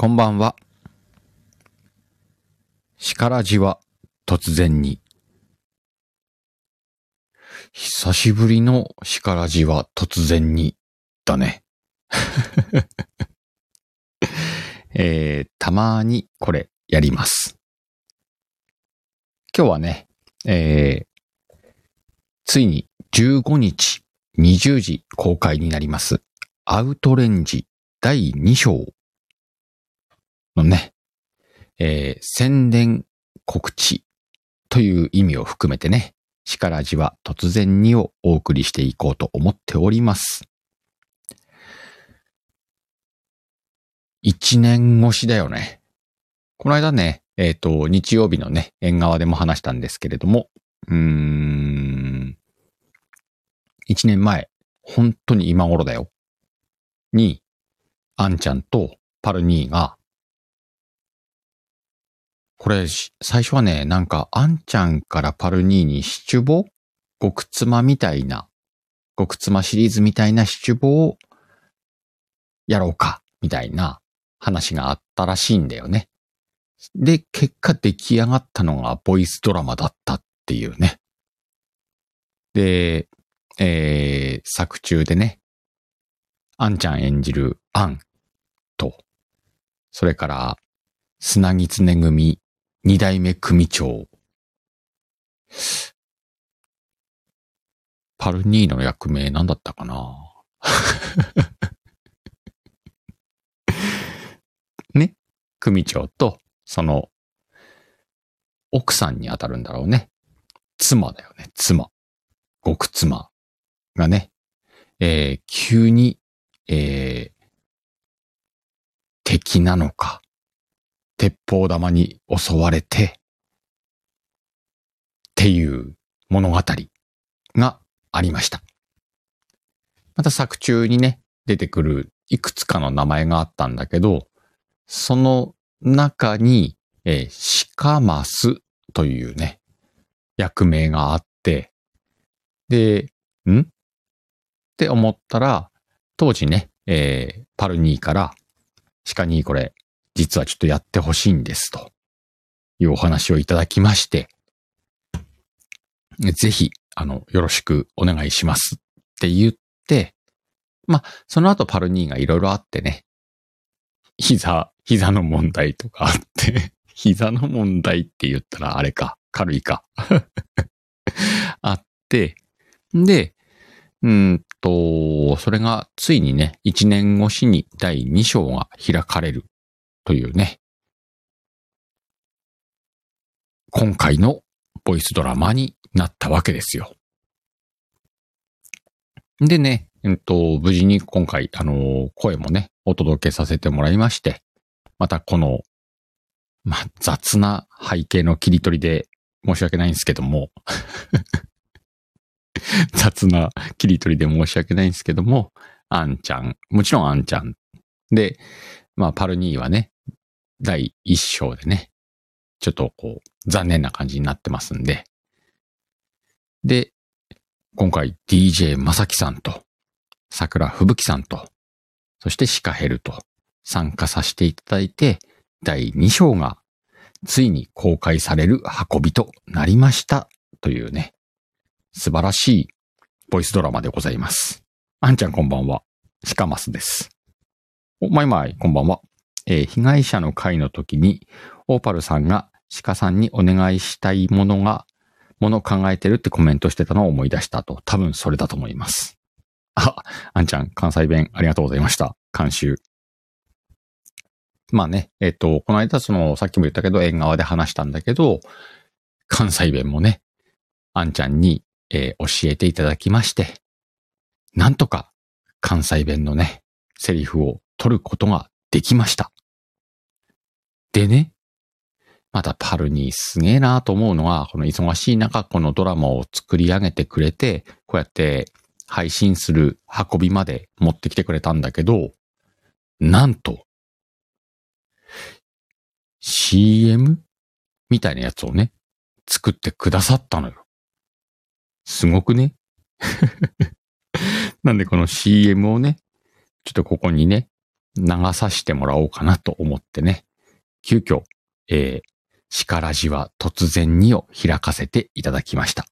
こんばんは。しからじは突然に。久しぶりのしからじは突然にだね。えー、たまにこれやります。今日はね、えー、ついに15日20時公開になります。アウトレンジ第2章のね、えー宣伝告知という意味を含めてね、力じは突然にをお送りしていこうと思っております。一年越しだよね。この間ね、えっ、と、日曜日のね、縁側でも話したんですけれども、うーん、一年前、本当に今頃だよ。に、あんちゃんとパルニーが、これ、最初はね、なんか、あんちゃんからパルニーにシチュボ極妻みたいな、極妻シリーズみたいなシチュボをやろうか、みたいな話があったらしいんだよね。で、結果出来上がったのがボイスドラマだったっていうね。で、えー、作中でね、あんちゃん演じるアンと、それから、砂木つね組二代目組長。パルニーの役名何だったかな？ね？組長と、その、奥さんに当たるんだろうね。妻だよね、妻。極妻がね、えー急に、えー敵なのか、鉄砲玉に襲われて、っていう物語がありました。また作中にね、出てくるいくつかの名前があったんだけど、その中に、えーシカマスというね、役名があって、で、ん？って思ったら、当時ね、えーパルニーから、シカニーこれ、実はちょっとやってほしいんです、というお話をいただきまして、ぜひ、あの、よろしくお願いしますって言って、ま、その後パルニーがいろいろあってね、膝、膝の問題とかあって、膝の問題って言ったらあれか、軽いか。あって、で、うんと、それがついにね、一年越しに第2章が開かれるというね、今回のボイスドラマになったわけですよ。でね、うんと、無事に今回、あの、声もね、お届けさせてもらいまして、またこの、ま、雑な背景の切り取りで申し訳ないんですけども、雑な切り取りで申し訳ないんですけども、あんちゃん、もちろんあんちゃん。で、まあ、パルニーはね、第一章でね、ちょっとこう、残念な感じになってますんで。で、今回 DJ まさきさんと、桜吹雪さんと、そしてシカヘルと参加させていただいて、第2章がついに公開される運びとなりましたというね、素晴らしいボイスドラマでございます。あんちゃんこんばんは。シカマスです。お、まいまい、こんばんは。えー被害者の会の時に、オーパルさんが鹿さんにお願いしたいものが、もの考えてるってコメントしてたのを思い出したと、多分それだと思います。あ、あんちゃん、関西弁ありがとうございました。監修。まあね、えっ、と、この間その、さっきも言ったけど、縁側で話したんだけど、関西弁もね、あんちゃんに、えー教えていただきまして、なんとか関西弁のね、セリフを取ることができました。でね、またパルにすげえなと思うのは、この忙しい中、このドラマを作り上げてくれて、こうやって配信する運びまで持ってきてくれたんだけど、なんと、CM? みたいなやつをね、作ってくださったのよ。すごくね。なんでこの CM をね、ちょっとここにね、流させてもらおうかなと思ってね、急遽、えー、シカラジは突然にを開かせていただきました。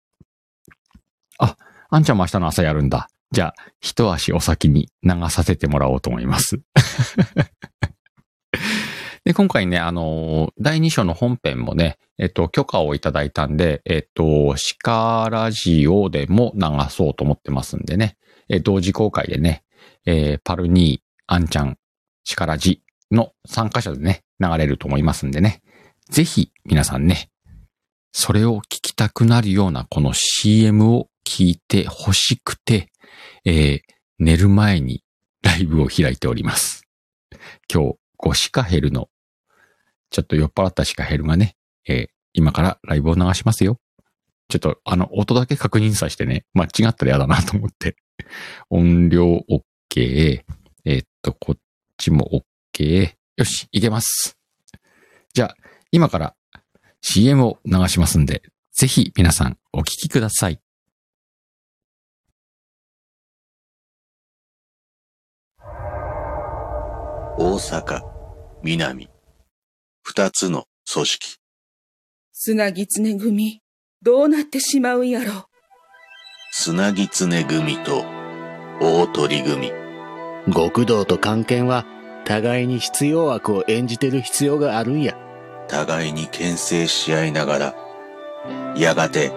あ、あんちゃんも明日の朝やるんだ。じゃあ、一足お先に流させてもらおうと思います。で、今回ね、あの、第2章の本編もね、えっと、許可をいただいたんで、えっと、シカラジオでも流そうと思ってますんでね、え同時公開でね、えー、パルニー、アンちゃん、シカラジの参加者でね、流れると思いますんでね、ぜひ皆さんね、それを聞きたくなるようなこの CM を聞いて欲しくて、えー、寝る前にライブを開いております。今日、ゴシカヘルの、ちょっと酔っ払ったシカヘルがね、えー、今からライブを流しますよ。ちょっとあの音だけ確認させてね、間違ったら嫌だなと思って。音量 OK。えー、っと、こっちも OK。よし、いけます。じゃあ、今から CM を流しますんで、ぜひ皆さんお聴きください。大阪、南、二つの組織。砂狐組、どうなってしまうんやろ。砂狐組と大鳥組。極道と関係は互いに必要悪を演じてる必要があるんや。互いに牽制し合いながら、やがて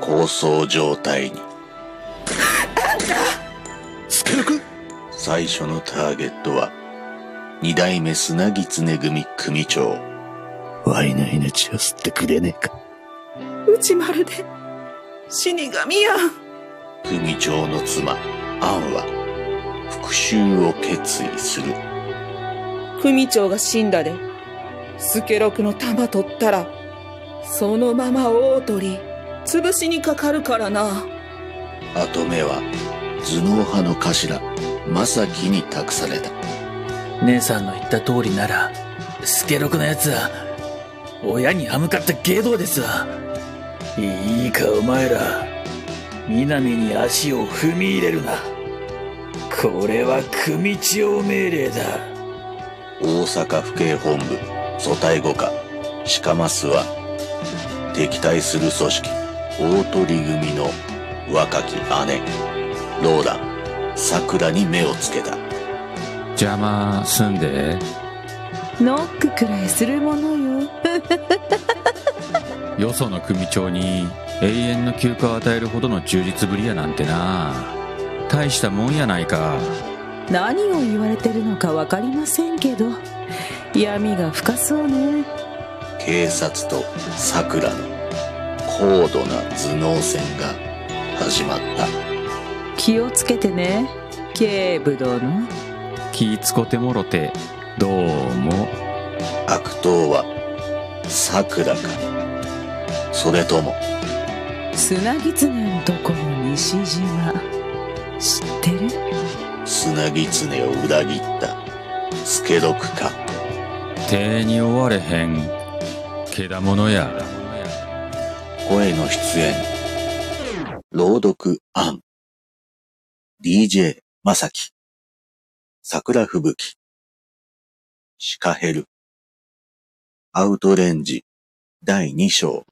構想状態に。あんたスケルク最初のターゲットは、二代目砂狐組組長。ワイの命を吸ってくれねえか。うちまるで、死神やん。組長の妻、アンは、復讐を決意する。組長が死んだで、スケロクの玉取ったら、そのまま大鳥、潰しにかかるからな。跡目は、頭脳派の頭、正樹に託された。姉さんの言った通りなら、スケロクのやつは、親に歯向かった芸道ですわ。いいかお前ら、南に足を踏み入れるな。これは組長命令だ。大阪府警本部、組対五課、鹿増は、敵対する組織、大鳥組の若き姉、ローラン、桜に目をつけた。邪魔すんで。ノックくらいするものよ。よその組長に永遠の休暇を与えるほどの充実ぶりやなんてな。大したもんやないか。何を言われてるのか分かりませんけど、闇が深そうね。警察と桜の高度な頭脳戦が始まった。気をつけてね、警部殿。気つこてもろて、どうも。悪党は、桜か。それとも、砂狐のとこの西島。知ってる？砂狐を裏切った、スケロクか。手に追われへん、けだものや。声の出演、朗読アン、DJ まさき。桜吹雪、シカヘル、アウトレンジ。第2章、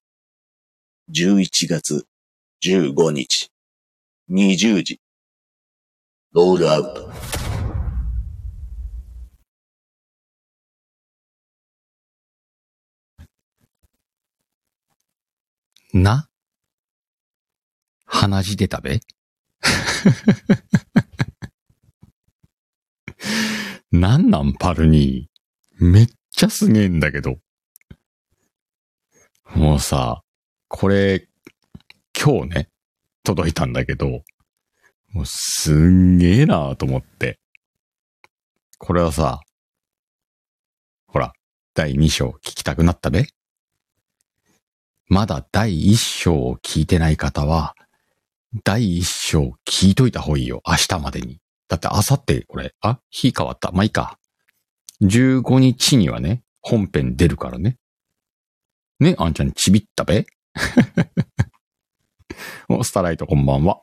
11月15日、20時、ロールアウト。な？鼻血出たべ？なんなんパルニー？めっちゃすげえんだけど。もうさ、これ、今日ね、届いたんだけど、もうすんげえなと思って。これはさ、ほら、第2章聞きたくなったべまだ第1章を聞いてない方は、第1章聞いといた方がいいよ。明日までに。だってあさってこれ、あ日変わった。まあ、いいか。15日にはね、本編出るからね。ね、あんちゃんちびったべ お、スタライトこんばんは。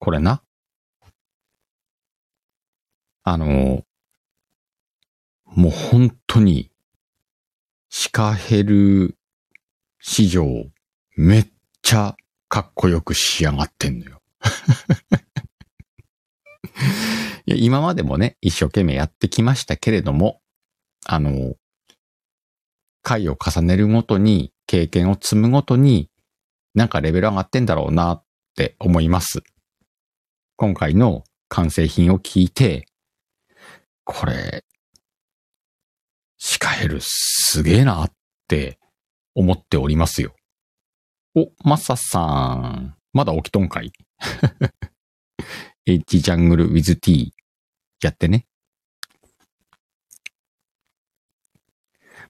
これな。あの、もう本当に、シカヘル史上、めっちゃかっこよく仕上がってんのよ。いや今までもね、一生懸命やってきましたけれども、あの、回を重ねるごとに、経験を積むごとに、なんかレベル上がってんだろうなって思います。今回の完成品を聞いて、これ、シカヘルすげえなって思っておりますよ。お、マサさん、まだ起きとんかい ?H ジャングル with T やってね。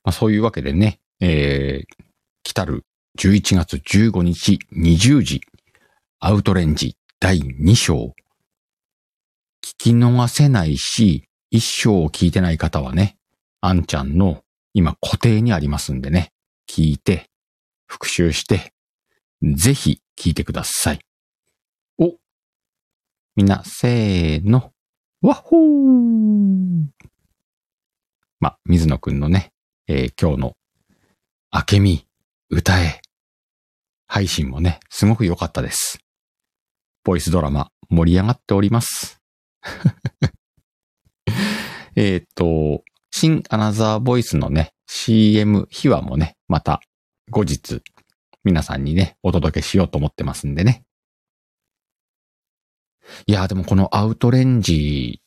まあそういうわけでね、えー、来たる11月15日20時、アウトレンジ第2章。聞き逃せないし、一章を聞いてない方はね、あんちゃんの今固定にありますんでね、聞いて、復習して、ぜひ聞いてください。おみんな、せーの。わっほーま、水野くんのね、えー今日の、あけみ、歌え、配信もね、すごく良かったです。ボイスドラマ、盛り上がっております。えっと、新アナザーボイスのね、CM 秘話もね、また後日、皆さんにね、お届けしようと思ってますんでね。いや、でもこのアウトレンジ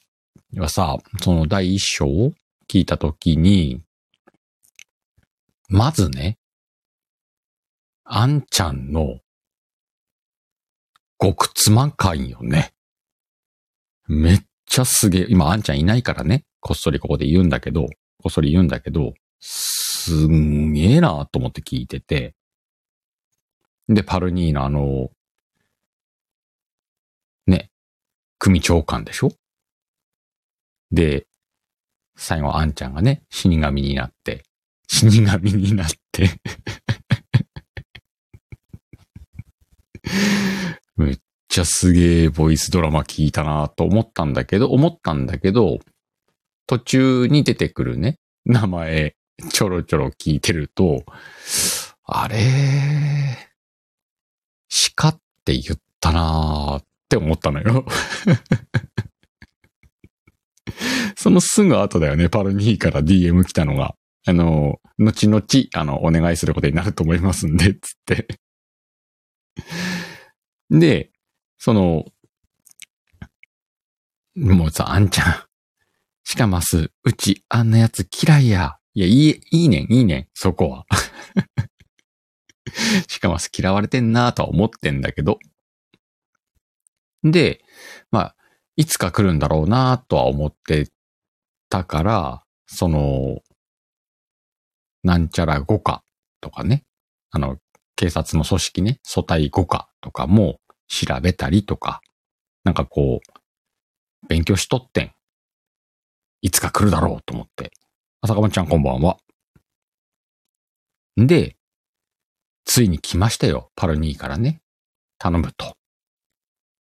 はさ、その第一章を聞いたときに、まずね、あんちゃんの極妻感よね。めっちゃすげえ。今、あんちゃんいないからね。こっそりここで言うんだけど、こっそり言うんだけど、すんげえなと思って聞いてて。で、パルニーのあの、ね、組長官でしょ？で、最後、あんちゃんがね、死神になって、死神になって、め っちゃすげえボイスドラマ聞いたなと思ったんだけど、思ったんだけど、途中に出てくるね、名前、ちょろちょろ聞いてると、あれ鹿って言ったなーって思ったのよ。そのすぐ後だよね、パルニーから DM 来たのが。あの、後々、あの、お願いすることになると思いますんで、つって。で、その、もうさ、あんちゃん。しかます、うち、あんなやつ嫌いや。いや、いい、いいねん、いいねん、そこは。しかます嫌われてんなとは思ってんだけど。で、まあ、いつか来るんだろうなとは思ってたから、その、なんちゃら5課とかね、あの、警察の組織ね、組対5課とかも調べたりとか、なんかこう、勉強しとってん。いつか来るだろうと思って。朝かちゃんこんばんは。んで、ついに来ましたよ、パルニーからね。頼むと。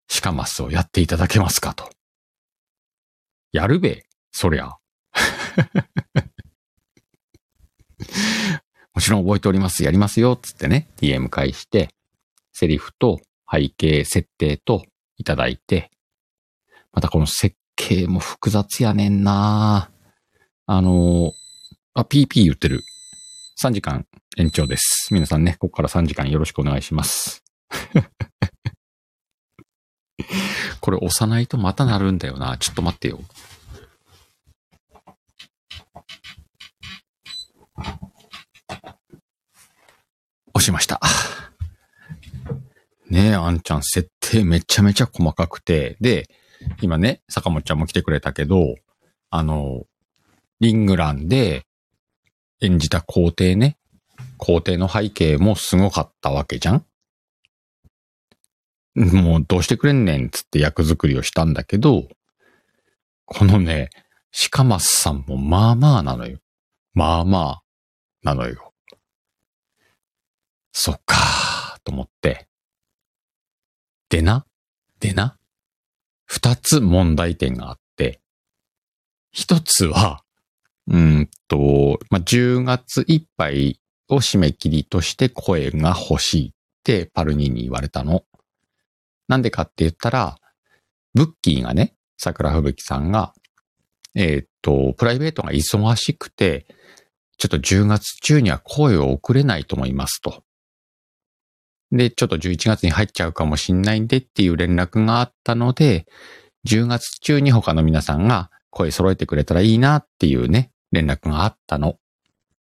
シカマスをやっていただけますかと。やるべ、そりゃ。もちろん覚えております。やりますよ。つってね、DM 返して、セリフと背景設定といただいて、またこの設計も複雑やねんなあの、あ、PP 言ってる。3時間延長です。皆さんね、ここから3時間よろしくお願いします。これ押さないとまたなるんだよな。ちょっと待ってよ。押しました。ねえ、あんちゃん、設定めちゃめちゃ細かくて、で、今ね、坂本ちゃんも来てくれたけど、あの、リングランで演じた皇帝ね、皇帝の背景もすごかったわけじゃんもうどうしてくれんねんつって役作りをしたんだけど、このね、鹿松さんもまあまあなのよ。まあまあなのよ。そっかーと思って。でな、でな、二つ問題点があって、一つは、うんと、まあ、10月いっぱいを締め切りとして声が欲しいってパルニーに言われたの。なんでかって言ったら、ブッキーがね、桜吹雪さんが、えーっと、プライベートが忙しくて、ちょっと10月中には声を送れないと思いますと。で、ちょっと11月に入っちゃうかもしんないんでっていう連絡があったので、10月中に他の皆さんが声揃えてくれたらいいなっていうね、連絡があったの。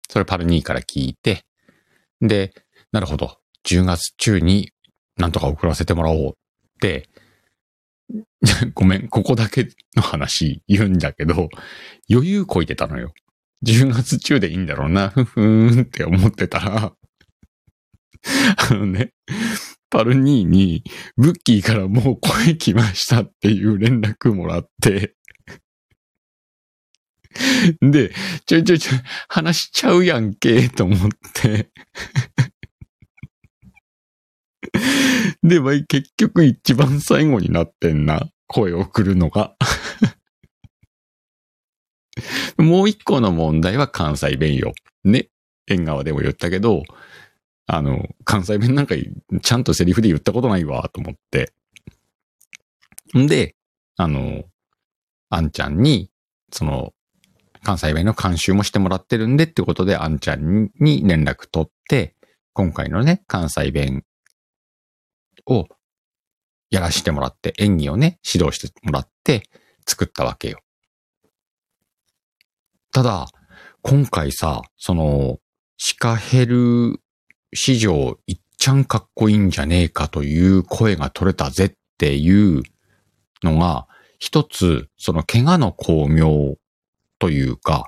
それパルニーから聞いて、で、なるほど。10月中になんとか送らせてもらおうって、ごめん、ここだけの話言うんだけど、余裕こいてたのよ。10月中でいいんだろうな、ふふーんって思ってたら、あのね、パルニーに、ブッキーからもう声来ましたっていう連絡もらって、で、ちょいちょいちょい、話しちゃうやんけ、と思って。で、わい結局一番最後になってんな。声を送るのが。もう一個の問題は関西弁よ。ね。縁側でも言ったけど、あの、関西弁なんかちゃんとセリフで言ったことないわ、と思って。んで、あの、あんちゃんに、その、関西弁の監修もしてもらってるんでってことで、あんちゃんに連絡取って、今回のね、関西弁をやらしてもらって、演技をね、指導してもらって作ったわけよ。ただ、今回さ、その、シカヘル史上いっちゃんかっこいいんじゃねえかという声が取れたぜっていうのが、一つ、その怪我の巧妙というか、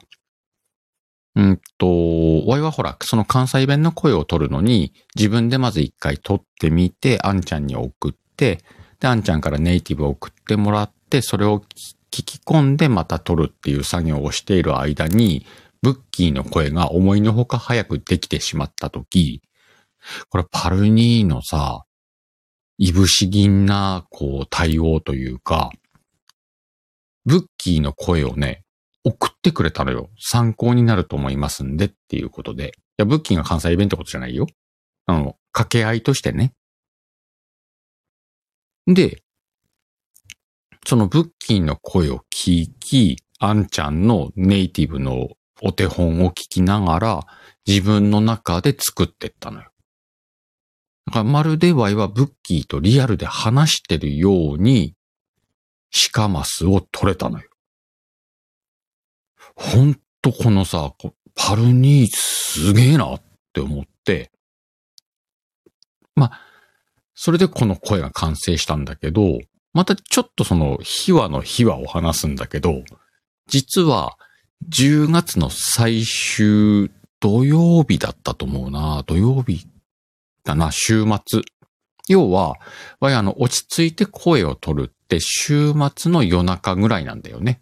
うんと、わいはほら、その関西弁の声を取るのに、自分でまず一回取ってみて、あんちゃんに送って、で、あんちゃんからネイティブを送ってもらって、それを聞き込んでまた取るっていう作業をしている間に、ブッキーの声が思いのほか早くできてしまったとき、これパルニーのさ、いぶし銀な、こう、対応というか、ブッキーの声をね、送ってくれたのよ。参考になると思いますんでっていうことで。いや、ブッキーが関西弁ってことじゃないよ。あの、掛け合いとしてね。で、そのブッキーの声を聞き、アンちゃんのネイティブのお手本を聞きながら、自分の中で作ってったのよ。だからまるでワイはブッキーとリアルで話してるように、シカマスを取れたのよ。ほんとこのさ、パルニーすげえなって思って、まあ、それでこの声が完成したんだけど、またちょっとその秘話の秘話を話すんだけど、実は10月の最終土曜日だったと思うな。土曜日だな、週末。要は、わいあの、落ち着いて声を取るって週末の夜中ぐらいなんだよね。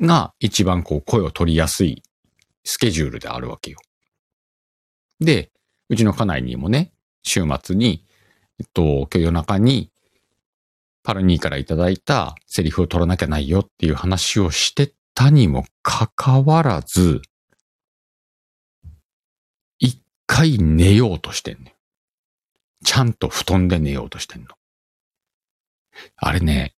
が一番こう声を取りやすいスケジュールであるわけよ。で、うちの家内にもね、週末に、えっと、今日夜中に、パルニーからいただいたセリフを取らなきゃないよっていう話をしてたにもかかわらず、一回寝ようとしてんねん。ちゃんと布団で寝ようとしてんの。あれね、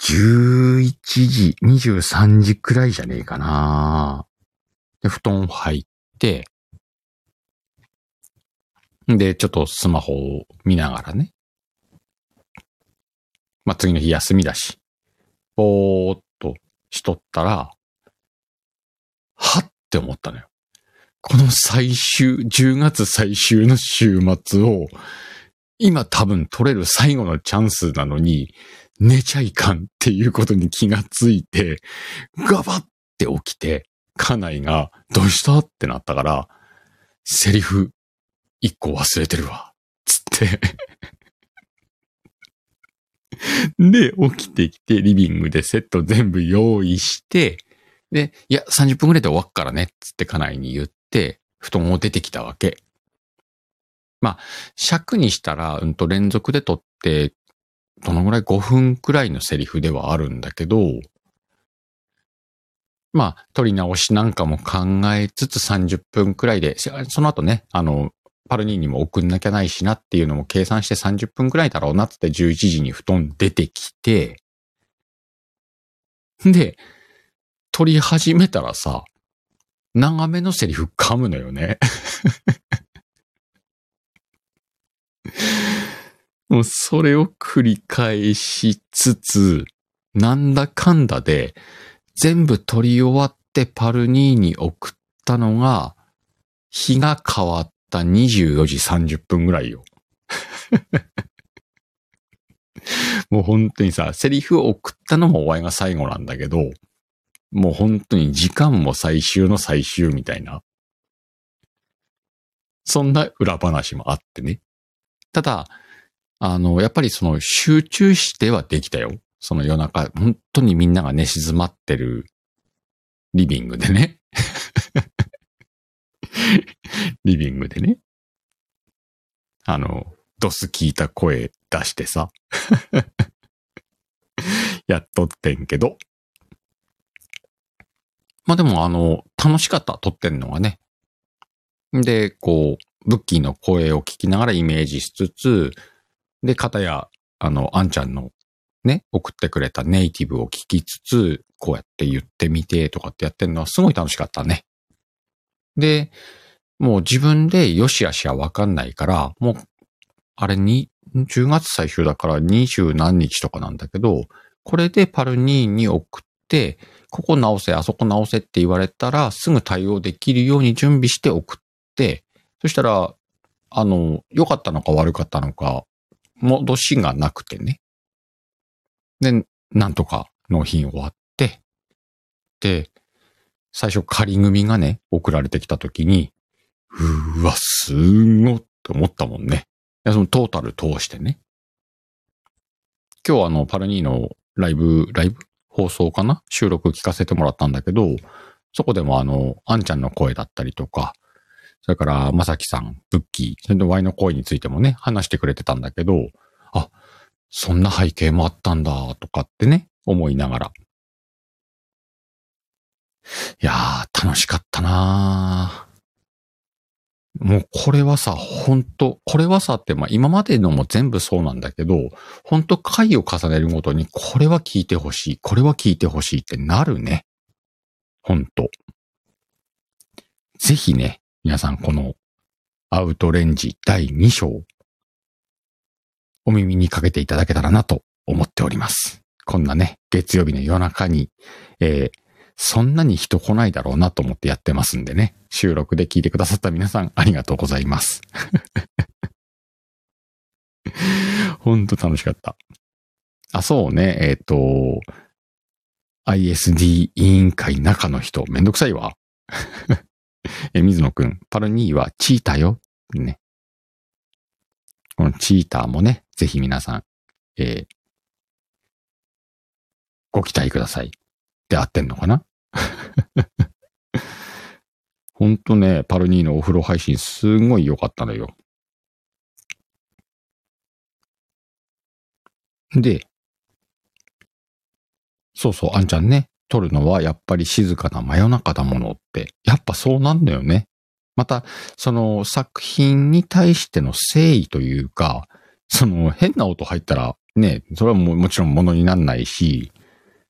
11時、23時くらいじゃねえかなで、布団入って、で、ちょっとスマホを見ながらね。まあ、次の日休みだし、ぼーっとしとったら、はって思ったのよ。この最終、10月最終の週末を、今多分取れる最後のチャンスなのに、寝ちゃいかんっていうことに気がついて、ガバって起きて、家内が、どうしたってなったから、セリフ、一個忘れてるわ。つって。で、起きてきて、リビングでセット全部用意して、で、いや、30分くらいで終わっからね、つって家内に言って、布団を出てきたわけ。まあ、尺にしたら、うんと連続で撮って、どのぐらい？5分くらいのセリフではあるんだけど、まあ、撮り直しなんかも考えつつ30分くらいで、その後ね、あの、パルニーにも送んなきゃないしなっていうのも計算して30分くらいだろうなって11時に布団出てきて、で、撮り始めたらさ、長めのセリフ噛むのよね。もうそれを繰り返しつつ、なんだかんだで、全部撮り終わってパルニーに送ったのが、日が変わった24時30分ぐらいよ。もう本当にさ、セリフを送ったのもお前が最後なんだけど、もう本当に時間も最終の最終みたいな。そんな裏話もあってね。ただ、あの、やっぱりその集中してはできたよ。その夜中、本当にみんなが寝静まってるリビングでね。リビングでね。あの、ドス聞いた声出してさ。やっとってんけど。まあでもあの、楽しかった、撮ってんのがね。で、こう、ブッキーの声を聞きながらイメージしつつ、で、片や、あの、あんちゃんのね、送ってくれたネイティブを聞きつつ、こうやって言ってみてとかってやってるのはすごい楽しかったね。で、もう自分でよしあしはわかんないから、もう、あれに、10月最終だから20何日とかなんだけど、これでパルニーに送って、ここ直せ、あそこ直せって言われたら、すぐ対応できるように準備して送って、そしたら、あの、良かったのか悪かったのか、戻しがなくてね。で、なんとか納品終わって、で、最初仮組がね、送られてきた時に、うわ、すんごって思ったもんね。いやそのトータル通してね。今日あの、パルニーのライブ、ライブ？放送かな？収録聞かせてもらったんだけど、そこでもあの、あんちゃんの声だったりとか、それから、まさきさん、ブッキー、それでワイの声についてもね、話してくれてたんだけど、あ、そんな背景もあったんだ、とかってね、思いながら。いやー、楽しかったなーもうこれはさ、ほんと、これはさって、まあ今までのも全部そうなんだけど、ほんと回を重ねるごとに、これは聞いてほしい、これは聞いてほしいってなるね。ほんと。ぜひね、皆さんこのアウトレンジ第2章、お耳にかけていただけたらなと思っております。こんなね、月曜日の夜中に、えー、そんなに人来ないだろうなと思ってやってますんでね、収録で聞いてくださった皆さんありがとうございます。ほんと楽しかった。あ、そうね、えっ、ー、と、ISD 委員会中の人、めんどくさいわ。え、水野くん、パルニーはチーターよ。ね。このチーターもね、ぜひ皆さん、えー、ご期待ください。って合ってんのかな？ほんとね、パルニーのお風呂配信すんごい良かったのよ。で、そうそう、あんちゃんね、撮るのはやっぱり静かな真夜中だものって、やっぱそうなんだよね。また、その作品に対しての誠意というか、その変な音入ったらね、それはももちろん物になんないし、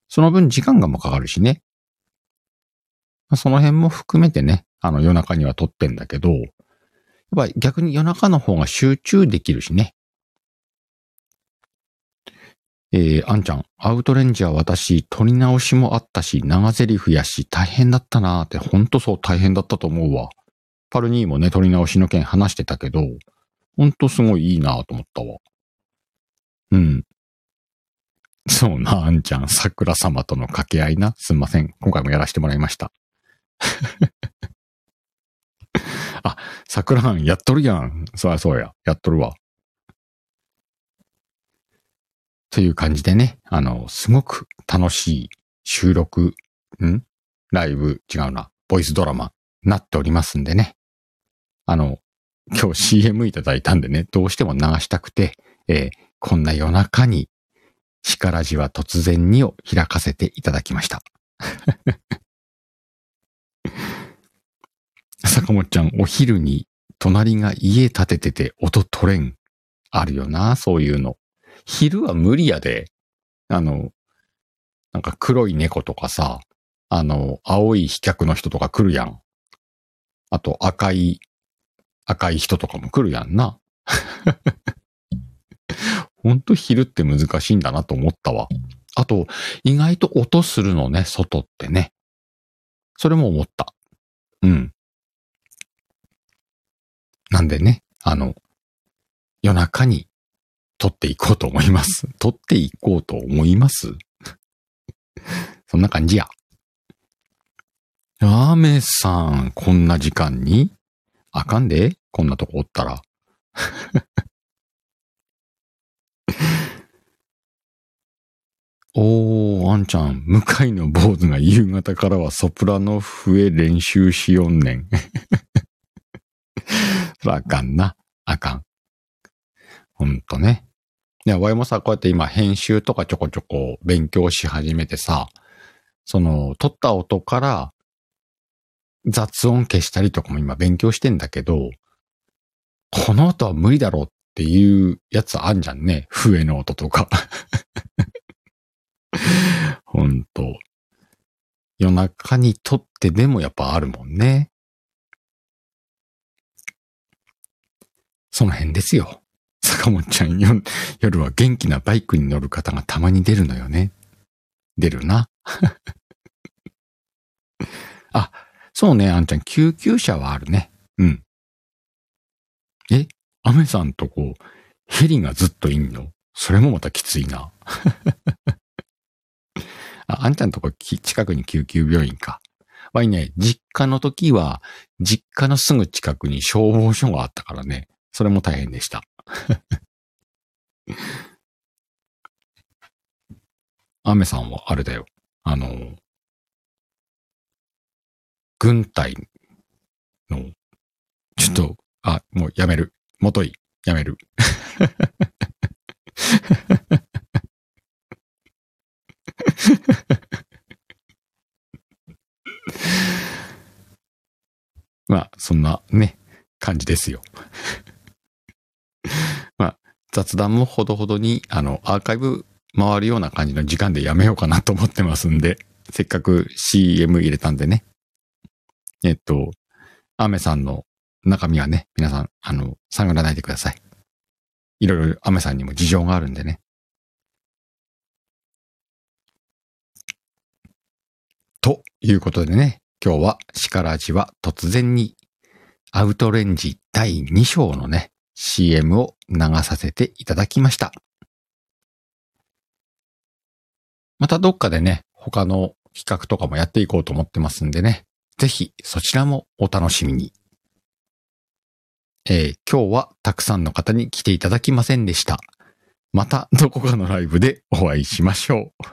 その分時間がもかかるしね。その辺も含めてね、あの夜中には撮ってんだけど、やっぱ逆に夜中の方が集中できるしね。えー、あんちゃん、アウトレンジャー私、撮り直しもあったし、長台詞やし、大変だったなーって、ほんとそう大変だったと思うわ。パルニーもね、撮り直しの件話してたけど、ほんとすごいいいなーと思ったわ。うん。そうな、あんちゃん、桜様との掛け合いな。すんません。今回もやらせてもらいました。あ、桜藩やっとるやん。そうやそうや。やっとるわ。という感じでね、あの、すごく楽しい収録、ん？ライブ、違うな、ボイスドラマ、なっておりますんでね。あの、今日 CM いただいたんでね、どうしても流したくて、えー、こんな夜中に、シカラジは突然にを開かせていただきました。坂本ちゃん、お昼に隣が家建ててて音取れん。あるよな、そういうの。昼は無理やで。あの、なんか黒い猫とかさ、あの、青い飛脚の人とか来るやん。あと赤い、赤い人とかも来るやんな。ほんと昼って難しいんだなと思ったわ。あと、意外と音するのね、外ってね。それも思った。うん。なんでね、あの、夜中に撮っていこうと思います。撮っていこうと思います そんな感じや。ラーメンさん、こんな時間に？あかんでこんなとこおったら。おー、あんちゃん、向かいの坊主が夕方からはソプラノ笛練習しよんねん。そらあかんな。あかん。ほんとね。いや、わいもさ、こうやって今編集とかちょこちょこ勉強し始めてさ、その、撮った音から雑音消したりとかも今勉強してんだけど、この音は無理だろうっていうやつあんじゃんね。笛の音とか。ほんと。夜中に撮ってでもやっぱあるもんね。その辺ですよ。坂本ちゃんよ夜は元気なバイクに乗る方がたまに出るのよね。出るな。あ、そうね、あんちゃん、救急車はあるね。うん。えアメさんとこ、ヘリがずっといんの？それもまたきついな。あ、あんちゃんとこ近くに救急病院か。わいね、実家の時は、実家のすぐ近くに消防署があったからね。それも大変でした。アメさんはあれだよ。あの、軍隊の、ちょっと、あ、もうやめる。もとい、やめる。まあ、そんなね、感じですよ。雑談もほどほどに、あの、アーカイブ回るような感じの時間でやめようかなと思ってますんで、せっかく CM 入れたんでね。えっと、アメさんの中身はね、皆さん、あの、探らないでください。いろいろアメさんにも事情があるんでね。ということでね、今日はシカラジは突然にアウトレンジ第2章のね、CM を流させていただきました。またどっかでね、他の企画とかもやっていこうと思ってますんでね、ぜひそちらもお楽しみに。えー今日はたくさんの方に来ていただきませんでした。またどこかのライブでお会いしましょう。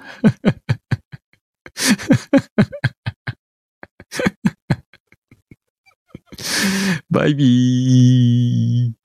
バイビー。